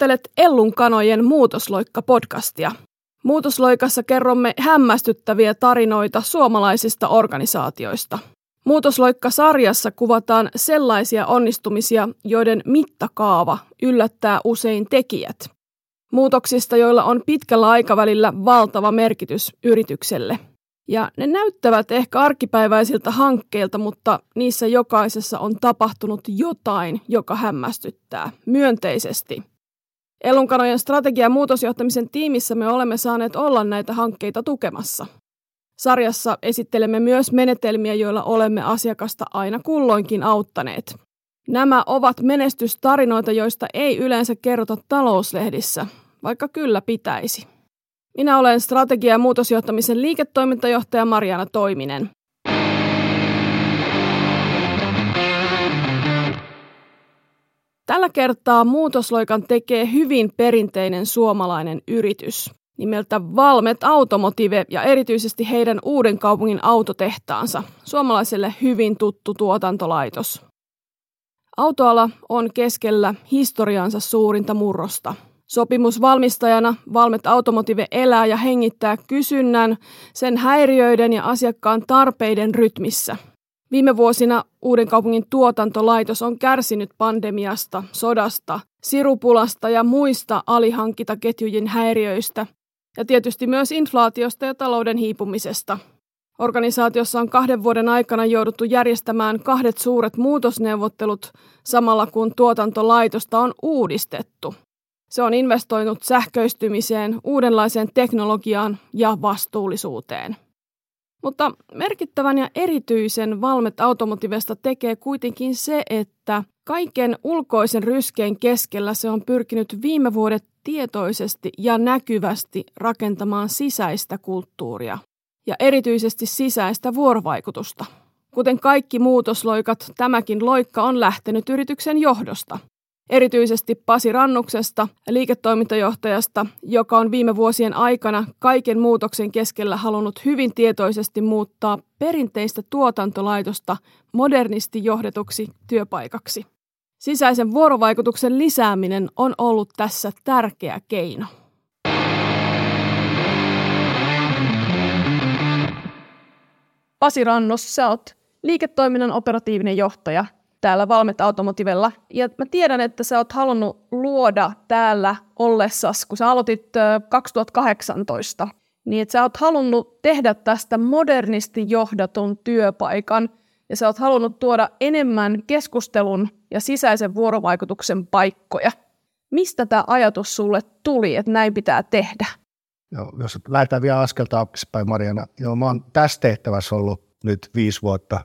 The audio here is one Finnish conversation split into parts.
Kuuntelet Ellun kanojen Muutosloikka-podcastia. Muutosloikassa kerromme hämmästyttäviä tarinoita suomalaisista organisaatioista. Muutosloikka-sarjassa kuvataan sellaisia onnistumisia, joiden mittakaava yllättää usein tekijät. Muutoksista, joilla on pitkällä aikavälillä valtava merkitys yritykselle. Ja ne näyttävät ehkä arkipäiväisiltä hankkeilta, mutta niissä jokaisessa on tapahtunut jotain, joka hämmästyttää myönteisesti. Elunkanojen strategia- ja muutosjohtamisen tiimissä me olemme saaneet olla näitä hankkeita tukemassa. Sarjassa esittelemme myös menetelmiä, joilla olemme asiakasta aina kulloinkin auttaneet. Nämä ovat menestystarinoita, joista ei yleensä kerrota talouslehdissä, vaikka kyllä pitäisi. Minä olen strategia- ja muutosjohtamisen liiketoimintajohtaja Mariana Toiminen. Tällä kertaa muutosloikan tekee hyvin perinteinen suomalainen yritys nimeltä Valmet Automotive ja erityisesti heidän uuden kaupungin autotehtaansa, suomalaiselle hyvin tuttu tuotantolaitos. Autoala on keskellä historiansa suurinta murrosta. Sopimusvalmistajana Valmet Automotive elää ja hengittää kysynnän, sen häiriöiden ja asiakkaan tarpeiden rytmissä – Viime vuosina uuden kaupungin tuotantolaitos on kärsinyt pandemiasta, sodasta, sirupulasta ja muista alihankintaketjujen häiriöistä ja tietysti myös inflaatiosta ja talouden hiipumisesta. Organisaatiossa on kahden vuoden aikana jouduttu järjestämään kahdet suuret muutosneuvottelut samalla kun tuotantolaitosta on uudistettu. Se on investoinut sähköistymiseen, uudenlaiseen teknologiaan ja vastuullisuuteen. Mutta merkittävän ja erityisen Valmet Automotivesta tekee kuitenkin se, että kaiken ulkoisen ryskeen keskellä se on pyrkinyt viime vuodet tietoisesti ja näkyvästi rakentamaan sisäistä kulttuuria ja erityisesti sisäistä vuorovaikutusta. Kuten kaikki muutosloikat, tämäkin loikka on lähtenyt yrityksen johdosta – erityisesti Pasi Rannuksesta, liiketoimintajohtajasta, joka on viime vuosien aikana kaiken muutoksen keskellä halunnut hyvin tietoisesti muuttaa perinteistä tuotantolaitosta modernisti johdetuksi työpaikaksi. Sisäisen vuorovaikutuksen lisääminen on ollut tässä tärkeä keino. Pasi Rannus, sä oot liiketoiminnan operatiivinen johtaja täällä Valmet Automotivella. Ja mä tiedän, että sä oot halunnut luoda täällä ollessas, kun sä aloitit 2018, niin että sä oot halunnut tehdä tästä modernisti johdatun työpaikan ja sä oot halunnut tuoda enemmän keskustelun ja sisäisen vuorovaikutuksen paikkoja. Mistä tämä ajatus sulle tuli, että näin pitää tehdä? Joo, jos lähdetään vielä askel taaksepäin, Mariana. Joo, mä oon tässä tehtävässä ollut nyt viisi vuotta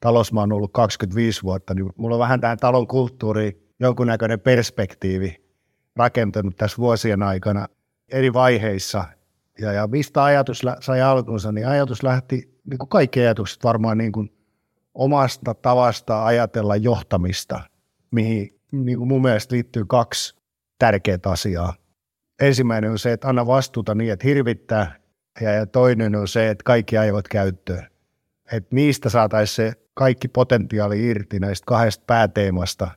talossa on ollut 25 vuotta, niin mulla on vähän tähän talon kulttuuri, jonkunnäköinen perspektiivi rakentunut tässä vuosien aikana eri vaiheissa. Ja, ja mistä ajatus sai alkunsa, niin ajatus lähti, niin kuin kaikki ajatukset varmaan niin kuin omasta tavasta ajatella johtamista, mihin niin kuin mun mielestä liittyy kaksi tärkeää asiaa. Ensimmäinen on se, että anna vastuuta niin, että hirvittää, ja, ja toinen on se, että kaikki ajavat käyttöön. Että niistä saataisiin se kaikki potentiaali irti näistä kahdesta pääteemasta,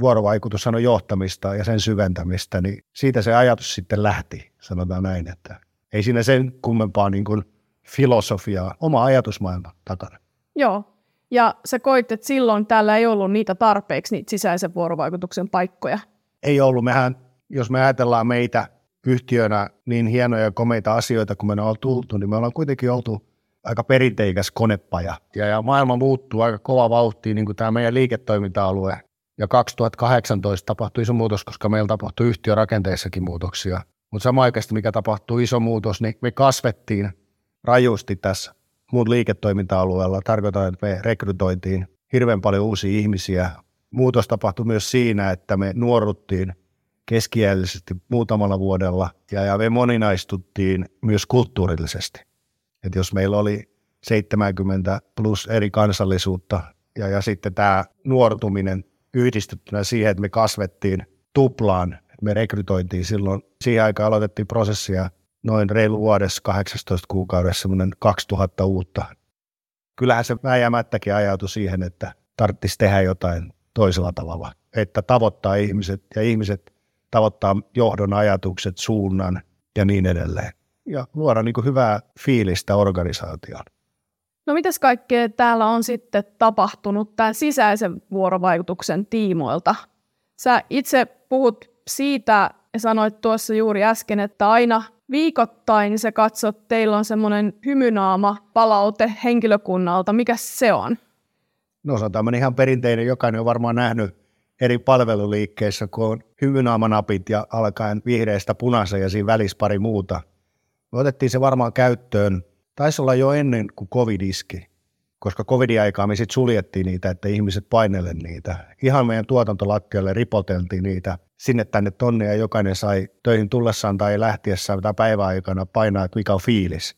vuorovaikutus on johtamista ja sen syventämistä, niin siitä se ajatus sitten lähti, sanotaan näin, että ei siinä sen kummempaa niin kuin filosofiaa, oma ajatusmaailma takana. Joo, ja sä koit, että silloin täällä ei ollut niitä tarpeeksi, niitä sisäisen vuorovaikutuksen paikkoja. Ei ollut. Mehän, jos me ajatellaan meitä yhtiönä niin hienoja ja komeita asioita, kun me ollaan tultu, niin me ollaan kuitenkin oltu aika perinteikäs konepaja. Ja, ja maailma muuttuu aika kova vauhtia, niin kuin tämä meidän liiketoiminta-alue. Ja 2018 tapahtui iso muutos, koska meillä tapahtui yhtiörakenteissakin muutoksia. Mutta samaaikaisesti, mikä tapahtui iso muutos, niin me kasvettiin rajusti tässä muun liiketoiminta-alueella. Tarkoitan, että me rekrytoitiin hirveän paljon uusia ihmisiä. Muutos tapahtui myös siinä, että me nuoruttiin keskiällisesti muutamalla vuodella ja, ja me moninaistuttiin myös kulttuurillisesti. Että jos meillä oli 70 plus eri kansallisuutta ja, ja sitten tämä nuortuminen yhdistettynä siihen, että me kasvettiin tuplaan, me rekrytointiin silloin, siihen aikaan aloitettiin prosessia noin reilu vuodessa 18 kuukaudessa semmoinen 2000 uutta. Kyllähän se väijämättäkin ajautui siihen, että tarvitsisi tehdä jotain toisella tavalla, että tavoittaa ihmiset ja ihmiset tavoittaa johdon ajatukset, suunnan ja niin edelleen. Ja luoda niin kuin hyvää fiilistä organisaatioon. No mitäs kaikkea täällä on sitten tapahtunut tämän sisäisen vuorovaikutuksen tiimoilta? Sä itse puhut siitä ja sanoit tuossa juuri äsken, että aina viikoittain sä katsot, teillä on semmoinen hymynaama palaute henkilökunnalta. Mikä se on? No se on tämmöinen ihan perinteinen, jokainen on varmaan nähnyt eri palveluliikkeissä, kun on hymynaamanapit ja alkaen vihreästä punaisen ja siinä välissä pari muuta. Me otettiin se varmaan käyttöön, taisi olla jo ennen kuin covid iski, koska covid-aikaa me sitten suljettiin niitä, että ihmiset painelle niitä. Ihan meidän tuotantolattialle ripoteltiin niitä sinne tänne tonne ja jokainen sai töihin tullessaan tai lähtiessään tai päiväaikana painaa, että mikä on fiilis.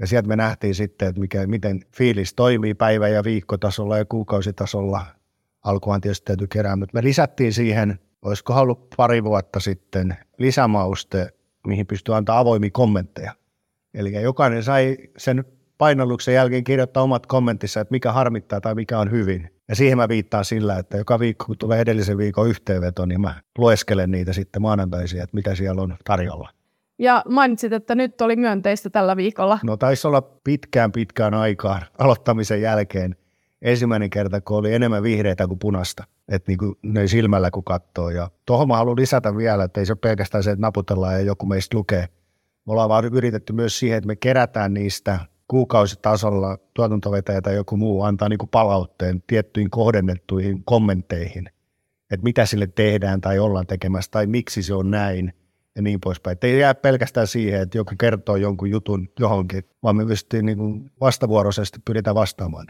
Ja sieltä me nähtiin sitten, että mikä, miten fiilis toimii päivä- ja viikkotasolla ja kuukausitasolla. Alkuhan tietysti täytyy kerää, mutta me lisättiin siihen, olisiko ollut pari vuotta sitten, lisämauste, mihin pystyy antaa avoimia kommentteja. Eli jokainen sai sen painalluksen jälkeen kirjoittaa omat kommenttissa, että mikä harmittaa tai mikä on hyvin. Ja siihen mä viittaan sillä, että joka viikko, kun tulee edellisen viikon yhteenveto, niin mä lueskelen niitä sitten maanantaisia, että mitä siellä on tarjolla. Ja mainitsit, että nyt oli myönteistä tällä viikolla. No taisi olla pitkään pitkään aikaan aloittamisen jälkeen ensimmäinen kerta, kun oli enemmän vihreitä kuin punasta. Että niin kuin ne silmällä kun katsoo. Ja tuohon mä haluan lisätä vielä, että ei se ole pelkästään se, että naputellaan ja joku meistä lukee. Me ollaan vaan yritetty myös siihen, että me kerätään niistä kuukausitasolla tuotantovetäjä tai joku muu antaa niin kuin palautteen tiettyihin kohdennettuihin kommentteihin, että mitä sille tehdään tai ollaan tekemässä tai miksi se on näin ja niin poispäin. Että ei jää pelkästään siihen, että joku kertoo jonkun jutun johonkin, vaan me pystyttiin niin vastavuoroisesti pyritään vastaamaan.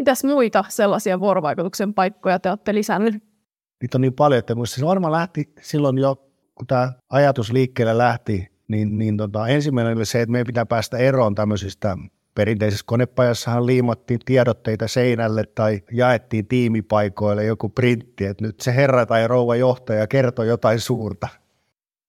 Mitäs muita sellaisia vuorovaikutuksen paikkoja te olette lisänneet? Niitä on niin paljon, että se varmaan lähti silloin jo, kun tämä ajatus liikkeelle lähti, niin, niin tota, ensimmäinen oli se, että meidän pitää päästä eroon tämmöisistä perinteisessä konepajassahan liimattiin tiedotteita seinälle tai jaettiin tiimipaikoille joku printti, että nyt se herra tai rouva johtaja kertoi jotain suurta.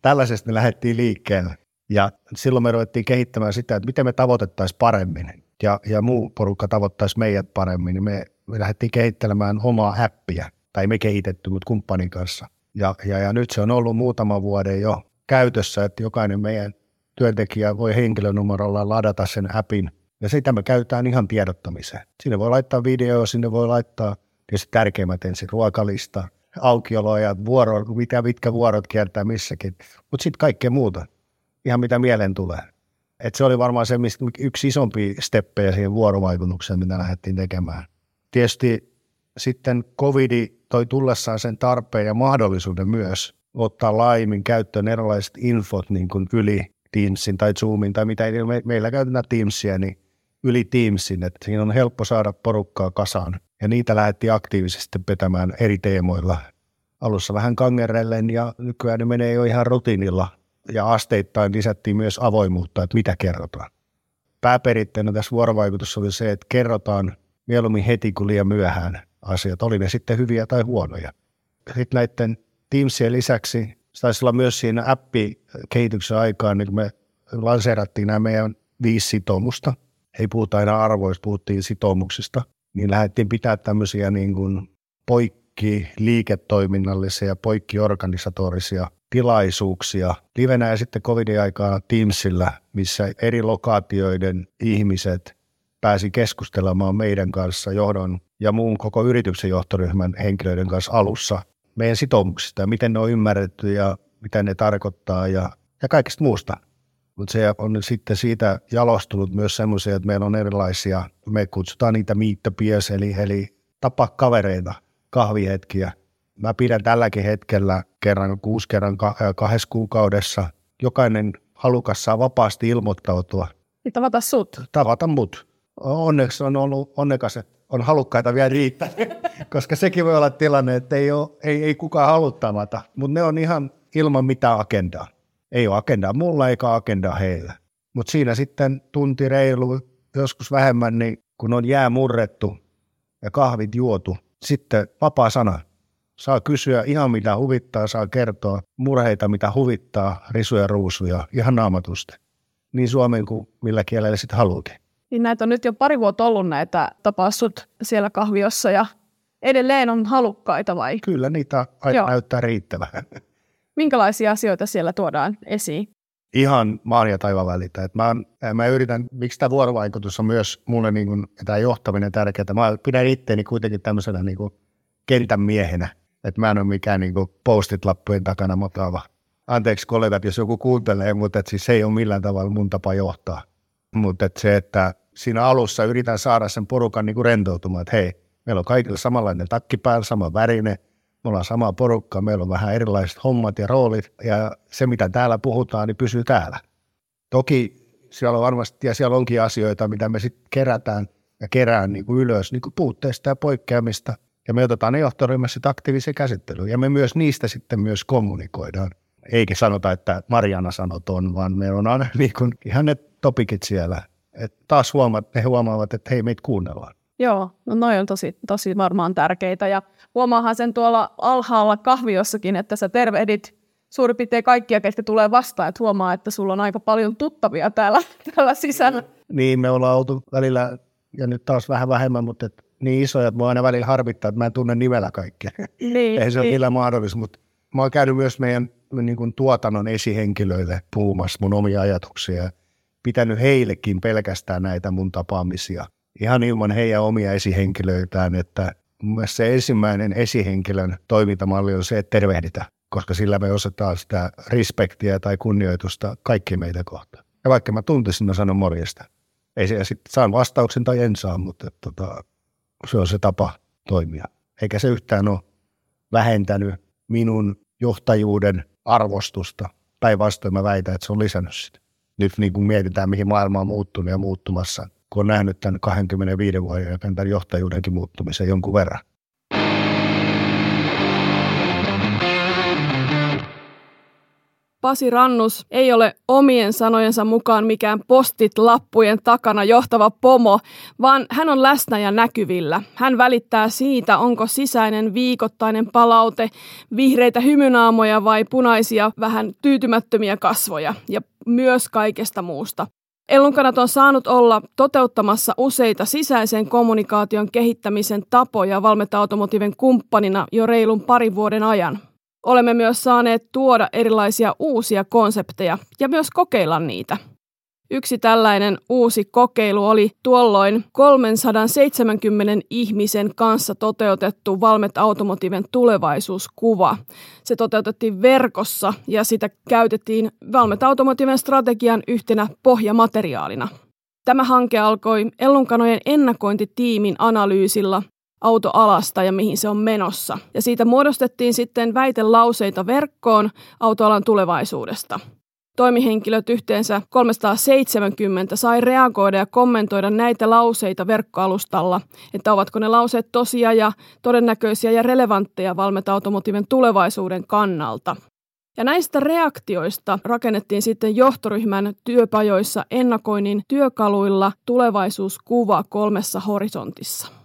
Tällaisesta me lähdettiin liikkeelle. Ja silloin me ruvettiin kehittämään sitä, että miten me tavoitettaisiin paremmin ja, ja muu porukka tavoittaisi meidät paremmin. Niin me, me lähdettiin kehittelemään omaa appia, tai me kehitetty, mutta kumppanin kanssa. Ja, ja, ja nyt se on ollut muutama vuoden jo käytössä, että jokainen meidän työntekijä voi henkilönumerolla ladata sen appin, ja sitä me käytetään ihan tiedottamiseen. Sinne voi laittaa video, sinne voi laittaa tietysti tärkeimmät ensin ruokalista, aukioloajat, vuoro, mitä, mitkä vuorot kiertää missäkin, mutta sitten kaikkea muuta, ihan mitä mieleen tulee. Et se oli varmaan se mistä yksi isompi steppejä siihen vuorovaikutukseen, mitä lähdettiin tekemään. Tietysti sitten covid toi tullessaan sen tarpeen ja mahdollisuuden myös ottaa laimin käyttöön erilaiset infot niin kuin yli Teamsin tai Zoomin tai mitä me, meillä käytetään Teamsia, niin yli Teamsin, että siinä on helppo saada porukkaa kasaan. Ja niitä lähdettiin aktiivisesti petämään eri teemoilla. Alussa vähän kangerellen ja nykyään ne menee jo ihan rutiinilla. Ja asteittain lisättiin myös avoimuutta, että mitä kerrotaan. Pääperitteenä tässä vuorovaikutussa oli se, että kerrotaan mieluummin heti kuin liian myöhään asiat, oli ne sitten hyviä tai huonoja. Sitten näiden Teamsien lisäksi, se taisi olla myös siinä appi-kehityksen aikaan, niin kun me lanseerattiin nämä meidän viisi sitoumusta. Ei puhuta aina arvoista, puhuttiin sitoumuksista. Niin lähdettiin pitää tämmöisiä niin kuin poikki liiketoiminnallisia, poikkiorganisatorisia tilaisuuksia livenä ja sitten covidin aikaa Teamsillä, missä eri lokaatioiden ihmiset pääsi keskustelemaan meidän kanssa johdon ja muun koko yrityksen johtoryhmän henkilöiden kanssa alussa meidän sitoumuksista ja miten ne on ymmärretty ja mitä ne tarkoittaa ja, ja kaikesta muusta. Mutta se on sitten siitä jalostunut myös semmoisia, että meillä on erilaisia, me kutsutaan niitä meetupies, eli, eli tapa kavereita, kahvihetkiä. Mä pidän tälläkin hetkellä kerran kuusi kerran kahdessa kuukaudessa. Jokainen halukas saa vapaasti ilmoittautua. Niin tavata sut. Tavata mut. Onneksi on ollut onnekas, että on halukkaita vielä riittänyt, koska sekin voi olla tilanne, että ei, ole, ei, ei kukaan haluttamata, mutta ne on ihan ilman mitään agendaa. Ei ole agendaa mulla eikä agendaa heillä. Mutta siinä sitten tunti reilu, joskus vähemmän, niin kun on jää murrettu ja kahvit juotu, sitten vapaa sana. Saa kysyä ihan mitä huvittaa, saa kertoa murheita mitä huvittaa, risuja ruusuja, ihan naamatusti. Niin suomen kuin millä kielellä sitten haluukin. Niin näitä on nyt jo pari vuotta ollut näitä tapassut siellä kahviossa ja edelleen on halukkaita vai? Kyllä niitä aina näyttää riittävän. Minkälaisia asioita siellä tuodaan esiin? Ihan maan ja taivaan välitä. Et mä, mä yritän, miksi tämä vuorovaikutus on myös mulle niin kuin, tämä johtaminen tärkeää. Mä pidän itteeni kuitenkin tämmöisenä niin kentän miehenä. Että mä en ole mikään niin kuin postit-lappujen takana mataava. Anteeksi kollegat, jos joku kuuntelee, mutta et siis se ei ole millään tavalla mun tapa johtaa. Mutta et se, että siinä alussa yritän saada sen porukan niin rentoutumaan, että hei, meillä on kaikilla samanlainen takki päällä, sama värine, me ollaan sama porukka, meillä on vähän erilaiset hommat ja roolit, ja se mitä täällä puhutaan, niin pysyy täällä. Toki siellä on varmasti, ja siellä onkin asioita, mitä me sitten kerätään ja kerään niin kuin ylös, niin kuin puutteista ja poikkeamista, ja me otetaan ne johtoryhmässä aktiivisen käsittelyyn, ja me myös niistä sitten myös kommunikoidaan. Eikä sanota, että Mariana sanot on, vaan me on aina niin kuin ihan ne topikit siellä. Et taas huomaat, he huomaavat, että hei, meitä kuunnellaan. Joo, no noi on tosi, tosi varmaan tärkeitä ja huomaahan sen tuolla alhaalla kahviossakin, että sä tervehdit suurin piirtein kaikkia, ketkä tulee vastaan, että huomaa, että sulla on aika paljon tuttavia täällä, täällä sisällä. Niin, me ollaan oltu välillä, ja nyt taas vähän vähemmän, mutta et niin isoja, että mua aina välillä harvittaa, että mä en tunne nimellä kaikkia. Niin, Ei se niin. ole millään mahdollista, mutta mä oon käynyt myös meidän niin kuin tuotannon esihenkilöille puhumassa mun omia ajatuksia. Pitänyt heillekin pelkästään näitä mun tapaamisia – ihan ilman heidän omia esihenkilöitään, että mun se ensimmäinen esihenkilön toimintamalli on se, että tervehditä, koska sillä me osataan sitä respektiä tai kunnioitusta kaikki meitä kohtaan. Ja vaikka mä tuntisin, mä sanon morjesta. Ei se, sitten saan vastauksen tai en saa, mutta tota, se on se tapa toimia. Eikä se yhtään ole vähentänyt minun johtajuuden arvostusta. Päinvastoin mä väitän, että se on lisännyt sitä. Nyt niin kuin mietitään, mihin maailma on muuttunut ja muuttumassa, kun on nähnyt tämän 25 vuoden ja tämän johtajuudenkin muuttumisen jonkun verran. Pasi Rannus ei ole omien sanojensa mukaan mikään postit lappujen takana johtava pomo, vaan hän on läsnä ja näkyvillä. Hän välittää siitä, onko sisäinen viikoittainen palaute vihreitä hymynaamoja vai punaisia vähän tyytymättömiä kasvoja ja myös kaikesta muusta. Ellunkanat on saanut olla toteuttamassa useita sisäisen kommunikaation kehittämisen tapoja Valmeta Automotiven kumppanina jo reilun parin vuoden ajan. Olemme myös saaneet tuoda erilaisia uusia konsepteja ja myös kokeilla niitä – Yksi tällainen uusi kokeilu oli tuolloin 370 ihmisen kanssa toteutettu Valmet Automotiven tulevaisuuskuva. Se toteutettiin verkossa ja sitä käytettiin Valmet Automotiven strategian yhtenä pohjamateriaalina. Tämä hanke alkoi Ellunkanojen ennakointitiimin analyysilla autoalasta ja mihin se on menossa. Ja siitä muodostettiin sitten väitelauseita verkkoon autoalan tulevaisuudesta – Toimihenkilöt yhteensä 370 sai reagoida ja kommentoida näitä lauseita verkkoalustalla, että ovatko ne lauseet tosia ja todennäköisiä ja relevantteja Valmeta Automotiven tulevaisuuden kannalta. Ja näistä reaktioista rakennettiin sitten johtoryhmän työpajoissa ennakoinnin työkaluilla tulevaisuuskuva kolmessa horisontissa.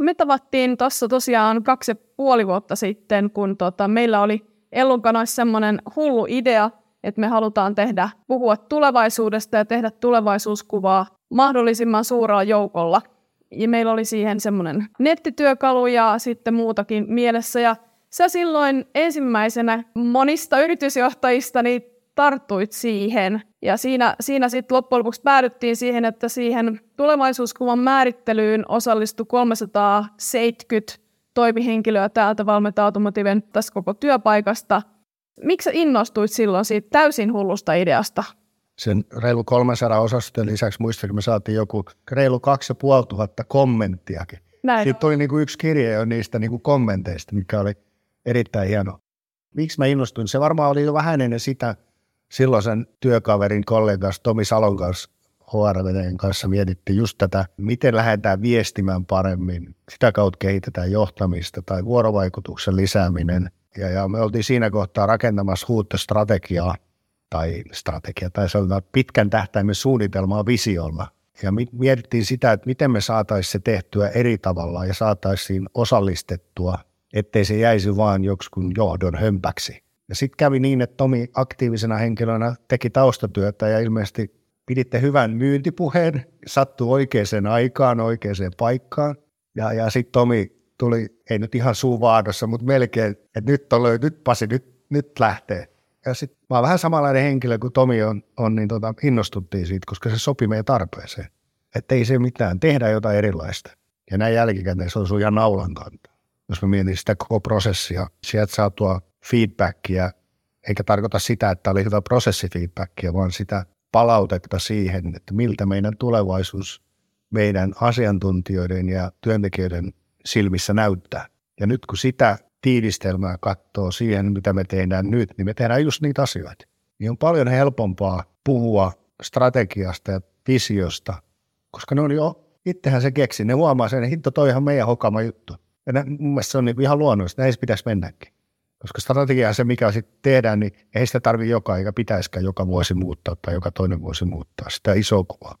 Me tavattiin tuossa tosiaan kaksi ja puoli vuotta sitten, kun tota, meillä oli Ellun kanssa semmoinen hullu idea, että me halutaan tehdä, puhua tulevaisuudesta ja tehdä tulevaisuuskuvaa mahdollisimman suurella joukolla. Ja meillä oli siihen semmoinen nettityökalu ja sitten muutakin mielessä. Ja sä silloin ensimmäisenä monista yritysjohtajista niin tarttuit siihen. Ja siinä, siinä sitten loppujen lopuksi päädyttiin siihen, että siihen tulevaisuuskuvan määrittelyyn osallistui 370 toimihenkilöä täältä Valmenta Automotiven tässä koko työpaikasta – Miksi innostuit silloin siitä täysin hullusta ideasta? Sen reilu 300 osastojen lisäksi muistan, me saatiin joku reilu 2500 kommenttiakin. Näin Sitten tuli niin kuin yksi kirje jo niistä niin kuin kommenteista, mikä oli erittäin hieno. Miksi mä innostuin? Se varmaan oli jo vähän ennen sitä silloisen työkaverin kollegas Tomi Salon kanssa HRVDn kanssa mietittiin just tätä, miten lähdetään viestimään paremmin, sitä kautta kehitetään johtamista tai vuorovaikutuksen lisääminen – ja, ja me oltiin siinä kohtaa rakentamassa uutta strategiaa, tai strategia, tai sanotaan pitkän tähtäimen suunnitelmaa visiolla. Ja mietittiin sitä, että miten me saataisiin se tehtyä eri tavalla ja saataisiin osallistettua, ettei se jäisi vain joksikun johdon hömpäksi. Ja sitten kävi niin, että Tomi aktiivisena henkilönä teki taustatyötä ja ilmeisesti piditte hyvän myyntipuheen, sattui oikeaan aikaan, oikeaan paikkaan. Ja, ja sitten Tomi tuli, ei nyt ihan suu vaadossa, mutta melkein, että nyt, oli, nyt Pasi, nyt nyt lähtee. Ja sitten mä oon vähän samanlainen henkilö kuin Tomi on, on niin tota, innostuttiin siitä, koska se sopi meidän tarpeeseen. Että ei se mitään, tehdä jotain erilaista. Ja näin jälkikäteen se on sun ihan naulan kanta. Jos mä mietin sitä koko prosessia, sieltä saatua feedbackia, eikä tarkoita sitä, että oli hyvä prosessifeedbackia, vaan sitä palautetta siihen, että miltä meidän tulevaisuus meidän asiantuntijoiden ja työntekijöiden silmissä näyttää. Ja nyt kun sitä tiivistelmää katsoo siihen, mitä me tehdään nyt, niin me tehdään just niitä asioita. Niin on paljon helpompaa puhua strategiasta ja visiosta, koska ne on jo, itsehän se keksi, ne huomaa sen, että toi ihan meidän hokama juttu. Ja mun mielestä se on niin ihan luonnollista, näin pitäisi mennäkin. Koska strategia se, mikä sitten tehdään, niin ei sitä tarvitse joka, eikä pitäisikään joka vuosi muuttaa tai joka toinen vuosi muuttaa sitä isoa kuvaa.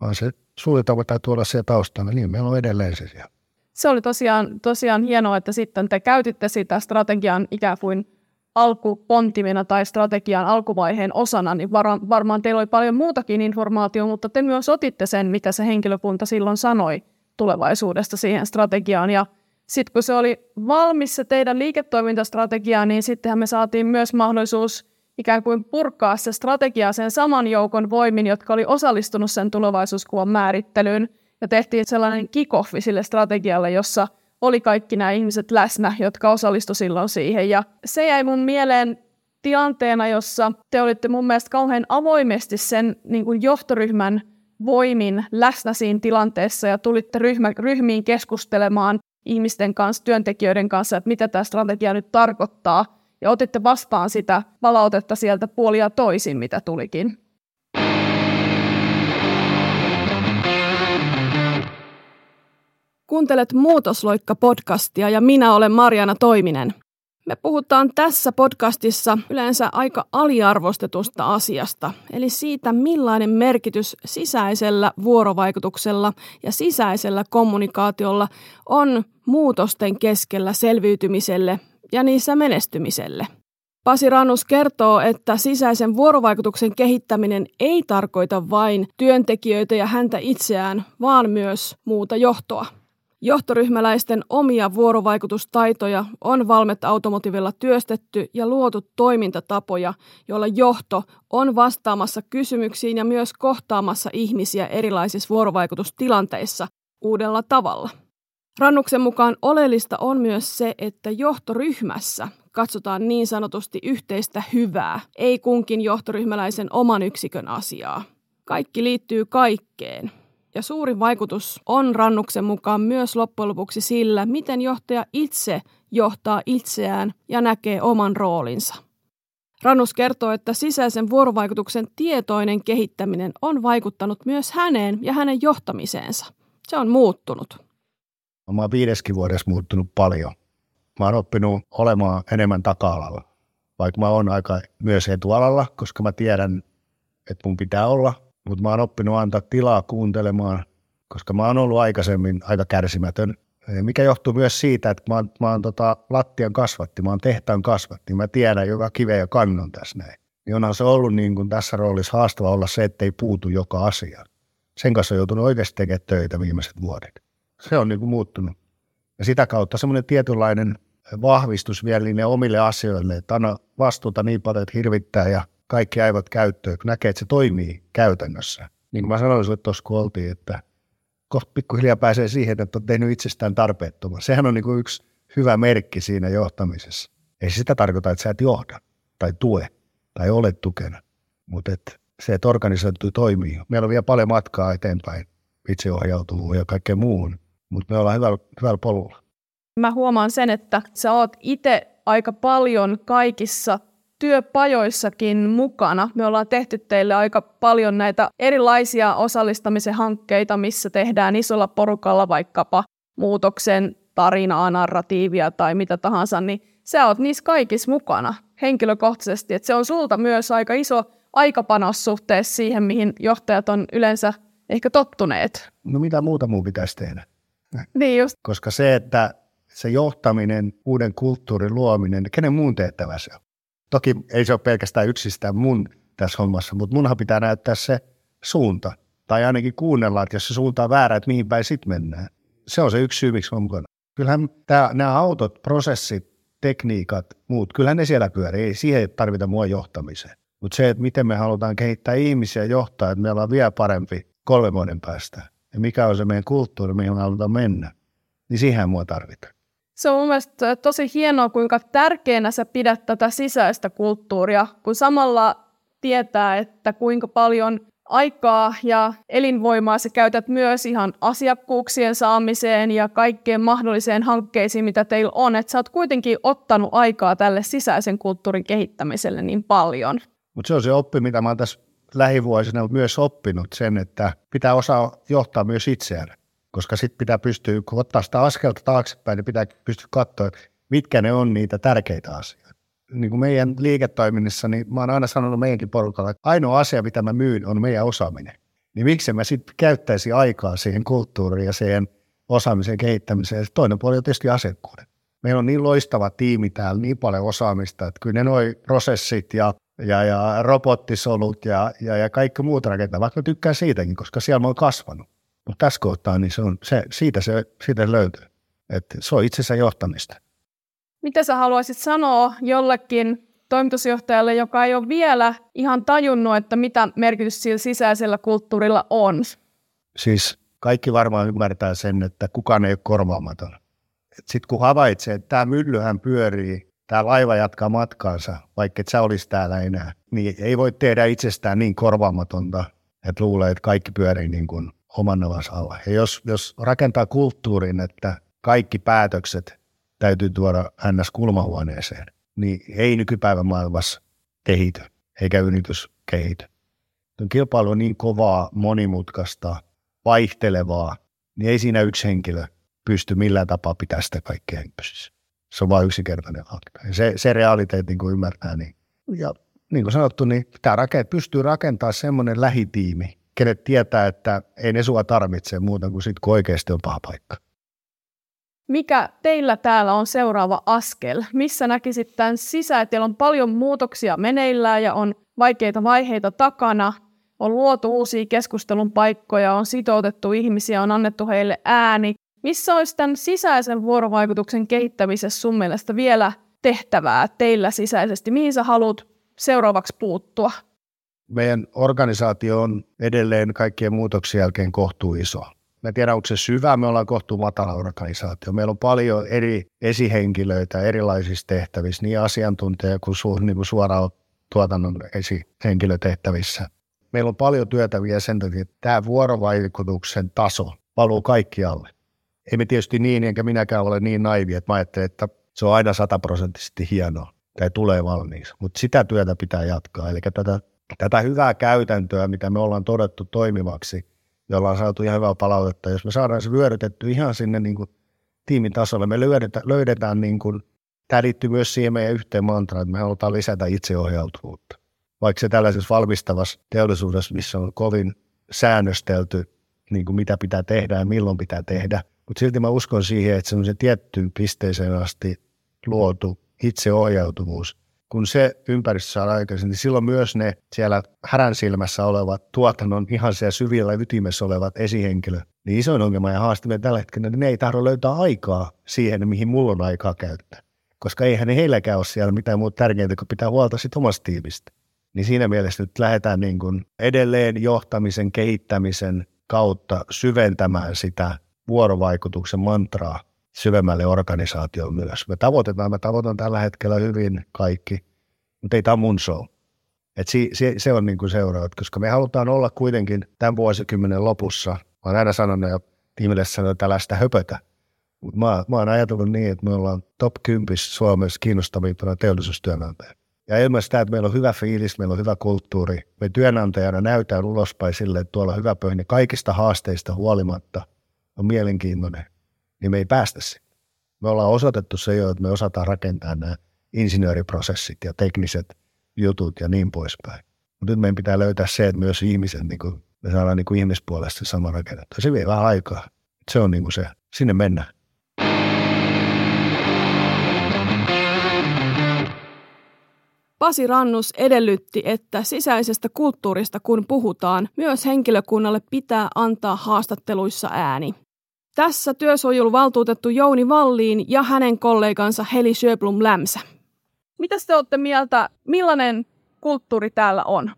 Vaan se suunnitelma täytyy olla siellä taustalla, niin meillä on edelleen se siellä. Se oli tosiaan, tosiaan hienoa, että sitten te käytitte sitä strategian ikään kuin alkupontimena tai strategian alkuvaiheen osana, niin var, varmaan teillä oli paljon muutakin informaatiota, mutta te myös otitte sen, mitä se henkilökunta silloin sanoi tulevaisuudesta siihen strategiaan. Ja sitten kun se oli valmis se teidän liiketoimintastrategia, niin sittenhän me saatiin myös mahdollisuus ikään kuin purkaa se strategia sen saman joukon voimin, jotka oli osallistunut sen tulevaisuuskuvan määrittelyyn. Ja tehtiin sellainen kick-offi sille strategialle, jossa oli kaikki nämä ihmiset läsnä, jotka osallistuivat silloin siihen. Ja se jäi mun mieleen tilanteena, jossa te olitte mun mielestä kauhean avoimesti sen niin kuin johtoryhmän voimin läsnä siinä tilanteessa ja tulitte ryhmä, ryhmiin keskustelemaan ihmisten kanssa, työntekijöiden kanssa, että mitä tämä strategia nyt tarkoittaa, ja otitte vastaan sitä palautetta sieltä puolia toisin, mitä tulikin. Kuuntelet Muutosloikka-podcastia ja minä olen Mariana Toiminen. Me puhutaan tässä podcastissa yleensä aika aliarvostetusta asiasta, eli siitä millainen merkitys sisäisellä vuorovaikutuksella ja sisäisellä kommunikaatiolla on muutosten keskellä selviytymiselle ja niissä menestymiselle. Pasi Rannus kertoo, että sisäisen vuorovaikutuksen kehittäminen ei tarkoita vain työntekijöitä ja häntä itseään, vaan myös muuta johtoa. Johtoryhmäläisten omia vuorovaikutustaitoja on Valmet Automotivilla työstetty ja luotu toimintatapoja, joilla johto on vastaamassa kysymyksiin ja myös kohtaamassa ihmisiä erilaisissa vuorovaikutustilanteissa uudella tavalla. Rannuksen mukaan oleellista on myös se, että johtoryhmässä katsotaan niin sanotusti yhteistä hyvää, ei kunkin johtoryhmäläisen oman yksikön asiaa. Kaikki liittyy kaikkeen, ja suuri vaikutus on Rannuksen mukaan myös loppujen lopuksi sillä, miten johtaja itse johtaa itseään ja näkee oman roolinsa. Rannus kertoo, että sisäisen vuorovaikutuksen tietoinen kehittäminen on vaikuttanut myös häneen ja hänen johtamiseensa. Se on muuttunut. Mä oon viideskin vuodessa muuttunut paljon. Mä oon oppinut olemaan enemmän taka-alalla, vaikka mä oon aika myös etualalla, koska mä tiedän, että mun pitää olla mutta mä oon oppinut antaa tilaa kuuntelemaan, koska mä oon ollut aikaisemmin aika kärsimätön, mikä johtuu myös siitä, että mä oon, mä oon tota lattian kasvatti, mä oon tehtaan kasvatti, mä tiedän joka kiveä ja kannon tässä näin. Niin onhan se ollut niin kuin tässä roolissa haastava olla se, ettei puutu joka asia. Sen kanssa on joutunut oikeasti tekemään töitä viimeiset vuodet. Se on niin kuin muuttunut. Ja sitä kautta semmoinen tietynlainen vahvistus vielä niille omille asioille, että anna vastuuta niin paljon, että hirvittää ja kaikki aivot käyttöön, kun näkee, että se toimii käytännössä. Niin kuin mä sanoin sinulle tuossa, kun oltiin, että kohta pikkuhiljaa pääsee siihen, että on tehnyt itsestään tarpeettoman. Sehän on niin kuin yksi hyvä merkki siinä johtamisessa. Ei sitä tarkoita, että sä et johda tai tue tai ole tukena, mutta että se, että organisaatio toimii. Meillä on vielä paljon matkaa eteenpäin itseohjautuvuun ja kaikkeen muuhun, mutta me ollaan hyvällä, hyvällä polulla. Mä huomaan sen, että sä oot itse aika paljon kaikissa työpajoissakin mukana. Me ollaan tehty teille aika paljon näitä erilaisia osallistamisen hankkeita, missä tehdään isolla porukalla vaikkapa muutoksen tarinaa, narratiivia tai mitä tahansa, niin sä oot niissä kaikissa mukana henkilökohtaisesti. Et se on sulta myös aika iso aikapanos suhteessa siihen, mihin johtajat on yleensä ehkä tottuneet. No mitä muuta muu pitäisi tehdä? Niin just. Koska se, että se johtaminen, uuden kulttuurin luominen, kenen muun tehtävä se on? Toki ei se ole pelkästään yksistään mun tässä hommassa, mutta munhan pitää näyttää se suunta. Tai ainakin kuunnella, että jos se suunta on väärä, että mihin päin sitten mennään. Se on se yksi syy, miksi mä mukana. Kyllähän tämä, nämä autot, prosessit, tekniikat, muut, kyllähän ne siellä pyörii, ei siihen tarvita mua johtamiseen. Mutta se, että miten me halutaan kehittää ihmisiä johtaa, että meillä on vielä parempi kolme vuoden päästä, ja mikä on se meidän kulttuuri, mihin me halutaan mennä, niin siihen mua tarvitaan. Se on mun mielestä tosi hienoa, kuinka tärkeänä sä pidät tätä sisäistä kulttuuria, kun samalla tietää, että kuinka paljon aikaa ja elinvoimaa sä käytät myös ihan asiakkuuksien saamiseen ja kaikkeen mahdolliseen hankkeisiin, mitä teillä on. Että sä oot kuitenkin ottanut aikaa tälle sisäisen kulttuurin kehittämiselle niin paljon. Mutta se on se oppi, mitä mä oon tässä lähivuosina myös oppinut, sen, että pitää osaa johtaa myös itseään. Koska sitten pitää pystyä, kun ottaa sitä askelta taaksepäin, niin pitää pystyä katsoa, mitkä ne on niitä tärkeitä asioita niin kuin meidän liiketoiminnassa, niin mä oon aina sanonut meidänkin porukalla, että ainoa asia, mitä mä myyn, on meidän osaaminen. Niin miksi mä sitten käyttäisi aikaa siihen kulttuuriin ja siihen osaamisen kehittämiseen. Toinen puoli on tietysti asiakkuuden. Meillä on niin loistava tiimi täällä, niin paljon osaamista, että kyllä ne noi prosessit ja, ja, ja robottisolut ja, ja, ja kaikki muut rakentaa, vaikka tykkään siitäkin, koska siellä mä oon kasvanut. Mutta tässä kohtaa niin se on, se, siitä, se, siitä löytyy. että se on itsensä johtamista. Mitä sä haluaisit sanoa jollekin toimitusjohtajalle, joka ei ole vielä ihan tajunnut, että mitä merkitys sillä sisäisellä kulttuurilla on? Siis kaikki varmaan ymmärtää sen, että kukaan ei ole korvaamaton. Sitten kun havaitsee, että tämä myllyhän pyörii, tämä laiva jatkaa matkaansa, vaikka et sä olisi täällä enää, niin ei voi tehdä itsestään niin korvaamatonta, että luulee, että kaikki pyörii niin kuin oman alla. Ja jos, jos rakentaa kulttuurin, että kaikki päätökset täytyy tuoda ns. kulmahuoneeseen, niin ei nykypäivän maailmassa kehity, eikä yritys kehity. Kilpailu on niin kovaa, monimutkaista, vaihtelevaa, niin ei siinä yksi henkilö pysty millään tapaa pitää sitä kaikkea pystyssä. Se on vain yksinkertainen fakta. Ja se, se realiteetti, niin kuin ymmärtää, niin, ja niin kuin sanottu, niin pitää rakent- pystyy rakentamaan semmoinen lähitiimi, kenet tietää, että ei ne sua tarvitse muuta kuin sit, kun oikeasti on paha paikka. Mikä teillä täällä on seuraava askel? Missä näkisit tämän sisään? Teillä on paljon muutoksia meneillään ja on vaikeita vaiheita takana. On luotu uusia keskustelun paikkoja, on sitoutettu ihmisiä, on annettu heille ääni. Missä olisi tämän sisäisen vuorovaikutuksen kehittämisessä sun mielestä vielä tehtävää teillä sisäisesti? Mihin sä haluat seuraavaksi puuttua? Meidän organisaatio on edelleen kaikkien muutoksien jälkeen kohtuu iso. Mä en tiedä, onko se syvä, me ollaan kohtuu matala organisaatio. Meillä on paljon eri esihenkilöitä erilaisissa tehtävissä, niin asiantuntija kuin, su, niin kuin suoraan tuotannon esihenkilötehtävissä. Meillä on paljon työtä vielä sen takia, että tämä vuorovaikutuksen taso valuu kaikkialle. Ei me tietysti niin, enkä minäkään ole niin naivi, että mä ajattelen, että se on aina sataprosenttisesti hienoa tai tulee valmiiksi. Mutta sitä työtä pitää jatkaa. Eli tätä, tätä hyvää käytäntöä, mitä me ollaan todettu toimivaksi – jolla on saatu ihan hyvää palautetta. Jos me saadaan se vyörytetty ihan sinne niin kuin tiimitasolle, me löydetään, löydetään niin kuin, tämä liittyy myös siihen meidän yhteen mantraan, että me halutaan lisätä itseohjautuvuutta. Vaikka se tällaisessa valmistavassa teollisuudessa, missä on kovin säännöstelty, niin kuin mitä pitää tehdä ja milloin pitää tehdä, mutta silti mä uskon siihen, että semmoisen tiettyyn pisteeseen asti luotu itseohjautuvuus kun se ympäristö saa aikaisin, niin silloin myös ne siellä härän silmässä olevat tuotannon ihan siellä syvillä ytimessä olevat esihenkilöt, niin isoin ongelma ja haaste tällä hetkellä, niin ne ei tahdo löytää aikaa siihen, mihin mulla on aikaa käyttää. Koska eihän ne heilläkään ole siellä mitään muuta tärkeintä kuin pitää huolta sitten omasta tiimistä. Niin siinä mielessä nyt lähdetään niin kuin edelleen johtamisen, kehittämisen kautta syventämään sitä vuorovaikutuksen mantraa syvemmälle organisaatioon myös. Me tavoitetaan, mä tavoitan tällä hetkellä hyvin kaikki, mutta ei tämä mun show. Et si, se, se on niin seuraava, koska me halutaan olla kuitenkin tämän vuosikymmenen lopussa. Mä oon aina sanonut ja tiimille sanonut tällaista höpötä. Mutta mä, mä oon ajatellut niin, että me ollaan top 10 Suomessa kiinnostavimpana teollisuustyönantaja. Ja ilman sitä, että meillä on hyvä fiilis, meillä on hyvä kulttuuri. Me työnantajana näytään ulospäin sille, että tuolla hyvä pöhni kaikista haasteista huolimatta on mielenkiintoinen niin me ei päästä sinne. Me ollaan osoitettu se jo, että me osataan rakentaa nämä insinööriprosessit ja tekniset jutut ja niin poispäin. Mutta nyt meidän pitää löytää se, että myös ihmiset, niin kuin, me saadaan niin kuin ihmispuolesta se sama rakennettu. Se vie vähän aikaa. Se on niin kuin se, sinne mennään. Pasi Rannus edellytti, että sisäisestä kulttuurista kun puhutaan, myös henkilökunnalle pitää antaa haastatteluissa ääni. Tässä työsuojeluvaltuutettu Jouni Valliin ja hänen kollegansa Heli Sjöblom Lämsä. Mitä te olette mieltä, millainen kulttuuri täällä on?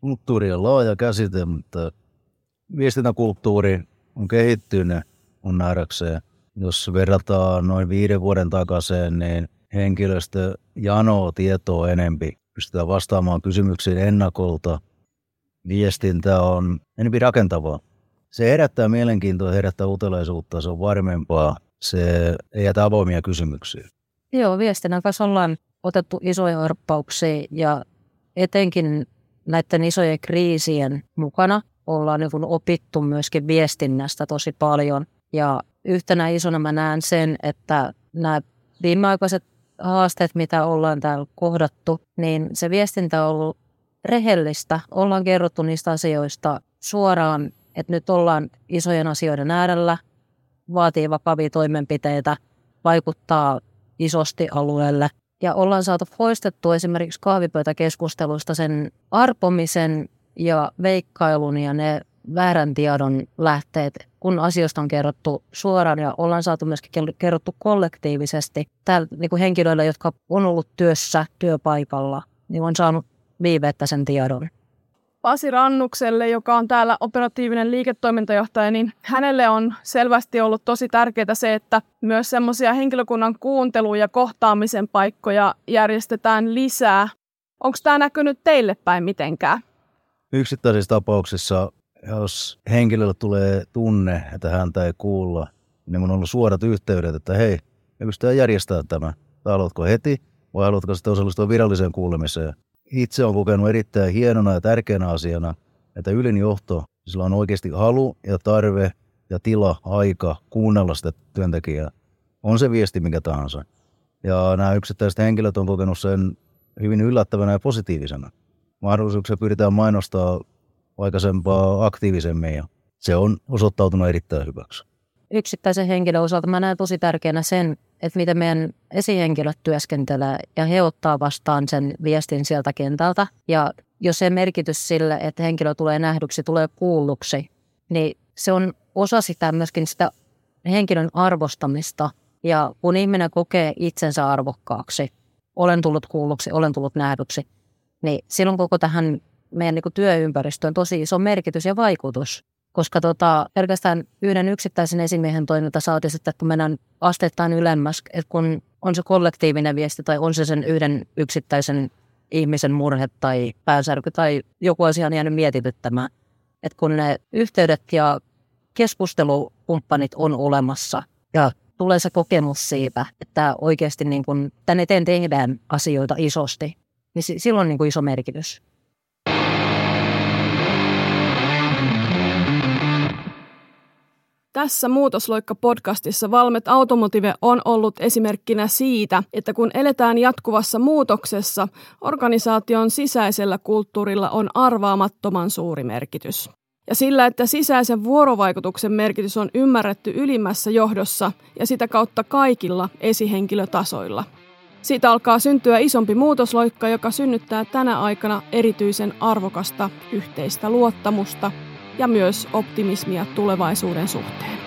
Kulttuuri on laaja käsite, mutta viestintäkulttuuri on kehittynyt mun nähdäkseen. Jos verrataan noin viiden vuoden takaisin, niin henkilöstö janoo tietoa enempi. Pystytään vastaamaan kysymyksiin ennakolta. Viestintä on enempi rakentavaa. Se herättää mielenkiintoa, herättää utelaisuutta, se on varmempaa. Se ei jätä avoimia kysymyksiä. Joo, viestinnän kanssa ollaan otettu isoja harppauksia ja etenkin näiden isojen kriisien mukana ollaan niin opittu myöskin viestinnästä tosi paljon. Ja yhtenä isona mä näen sen, että nämä viimeaikaiset haasteet, mitä ollaan täällä kohdattu, niin se viestintä on ollut rehellistä. Ollaan kerrottu niistä asioista suoraan, että nyt ollaan isojen asioiden äärellä, vaatii vakavia toimenpiteitä, vaikuttaa isosti alueelle. Ja ollaan saatu poistettua esimerkiksi kahvipöytäkeskustelusta sen arpomisen ja veikkailun ja ne väärän tiedon lähteet, kun asioista on kerrottu suoraan ja ollaan saatu myöskin kerrottu kollektiivisesti. Täällä niin henkilöillä, jotka on ollut työssä työpaikalla, niin on saanut viiveettä sen tiedon. Pasi Rannukselle, joka on täällä operatiivinen liiketoimintajohtaja, niin hänelle on selvästi ollut tosi tärkeää se, että myös semmoisia henkilökunnan kuuntelu- ja kohtaamisen paikkoja järjestetään lisää. Onko tämä näkynyt teille päin mitenkään? Yksittäisissä tapauksissa, jos henkilölle tulee tunne, että häntä ei kuulla, niin on ollut suorat yhteydet, että hei, me pystytään järjestämään tämä. Haluatko heti vai haluatko sitten osallistua viralliseen kuulemiseen? Itse on kokenut erittäin hienona ja tärkeänä asiana, että ylin johto, sillä on oikeasti halu ja tarve ja tila, aika kuunnella sitä työntekijää. On se viesti mikä tahansa. Ja nämä yksittäiset henkilöt on kokenut sen hyvin yllättävänä ja positiivisena mahdollisuuksia pyritään mainostaa aikaisempaa aktiivisemmin ja se on osoittautunut erittäin hyväksi. Yksittäisen henkilön osalta mä näen tosi tärkeänä sen, että miten meidän esihenkilöt työskentelee ja he ottaa vastaan sen viestin sieltä kentältä. Ja jos se merkitys sille, että henkilö tulee nähdyksi, tulee kuulluksi, niin se on osa sitä myöskin sitä henkilön arvostamista. Ja kun ihminen kokee itsensä arvokkaaksi, olen tullut kuulluksi, olen tullut nähdyksi, niin silloin koko tähän meidän niin työympäristöön tosi iso merkitys ja vaikutus. Koska tota, pelkästään yhden yksittäisen esimiehen toiminta saatisi, että kun mennään asteittain ylemmäs, että kun on se kollektiivinen viesti tai on se sen yhden yksittäisen ihmisen murhe tai päänsärky tai joku asia on jäänyt mietityttämään. Että kun ne yhteydet ja keskustelukumppanit on olemassa ja tulee se kokemus siitä, että oikeasti niin kun tänne eteen tehdään asioita isosti, niin sillä on niin iso merkitys. Tässä Muutosloikka-podcastissa Valmet Automotive on ollut esimerkkinä siitä, että kun eletään jatkuvassa muutoksessa, organisaation sisäisellä kulttuurilla on arvaamattoman suuri merkitys. Ja sillä, että sisäisen vuorovaikutuksen merkitys on ymmärretty ylimmässä johdossa ja sitä kautta kaikilla esihenkilötasoilla – siitä alkaa syntyä isompi muutosloikka, joka synnyttää tänä aikana erityisen arvokasta yhteistä luottamusta ja myös optimismia tulevaisuuden suhteen.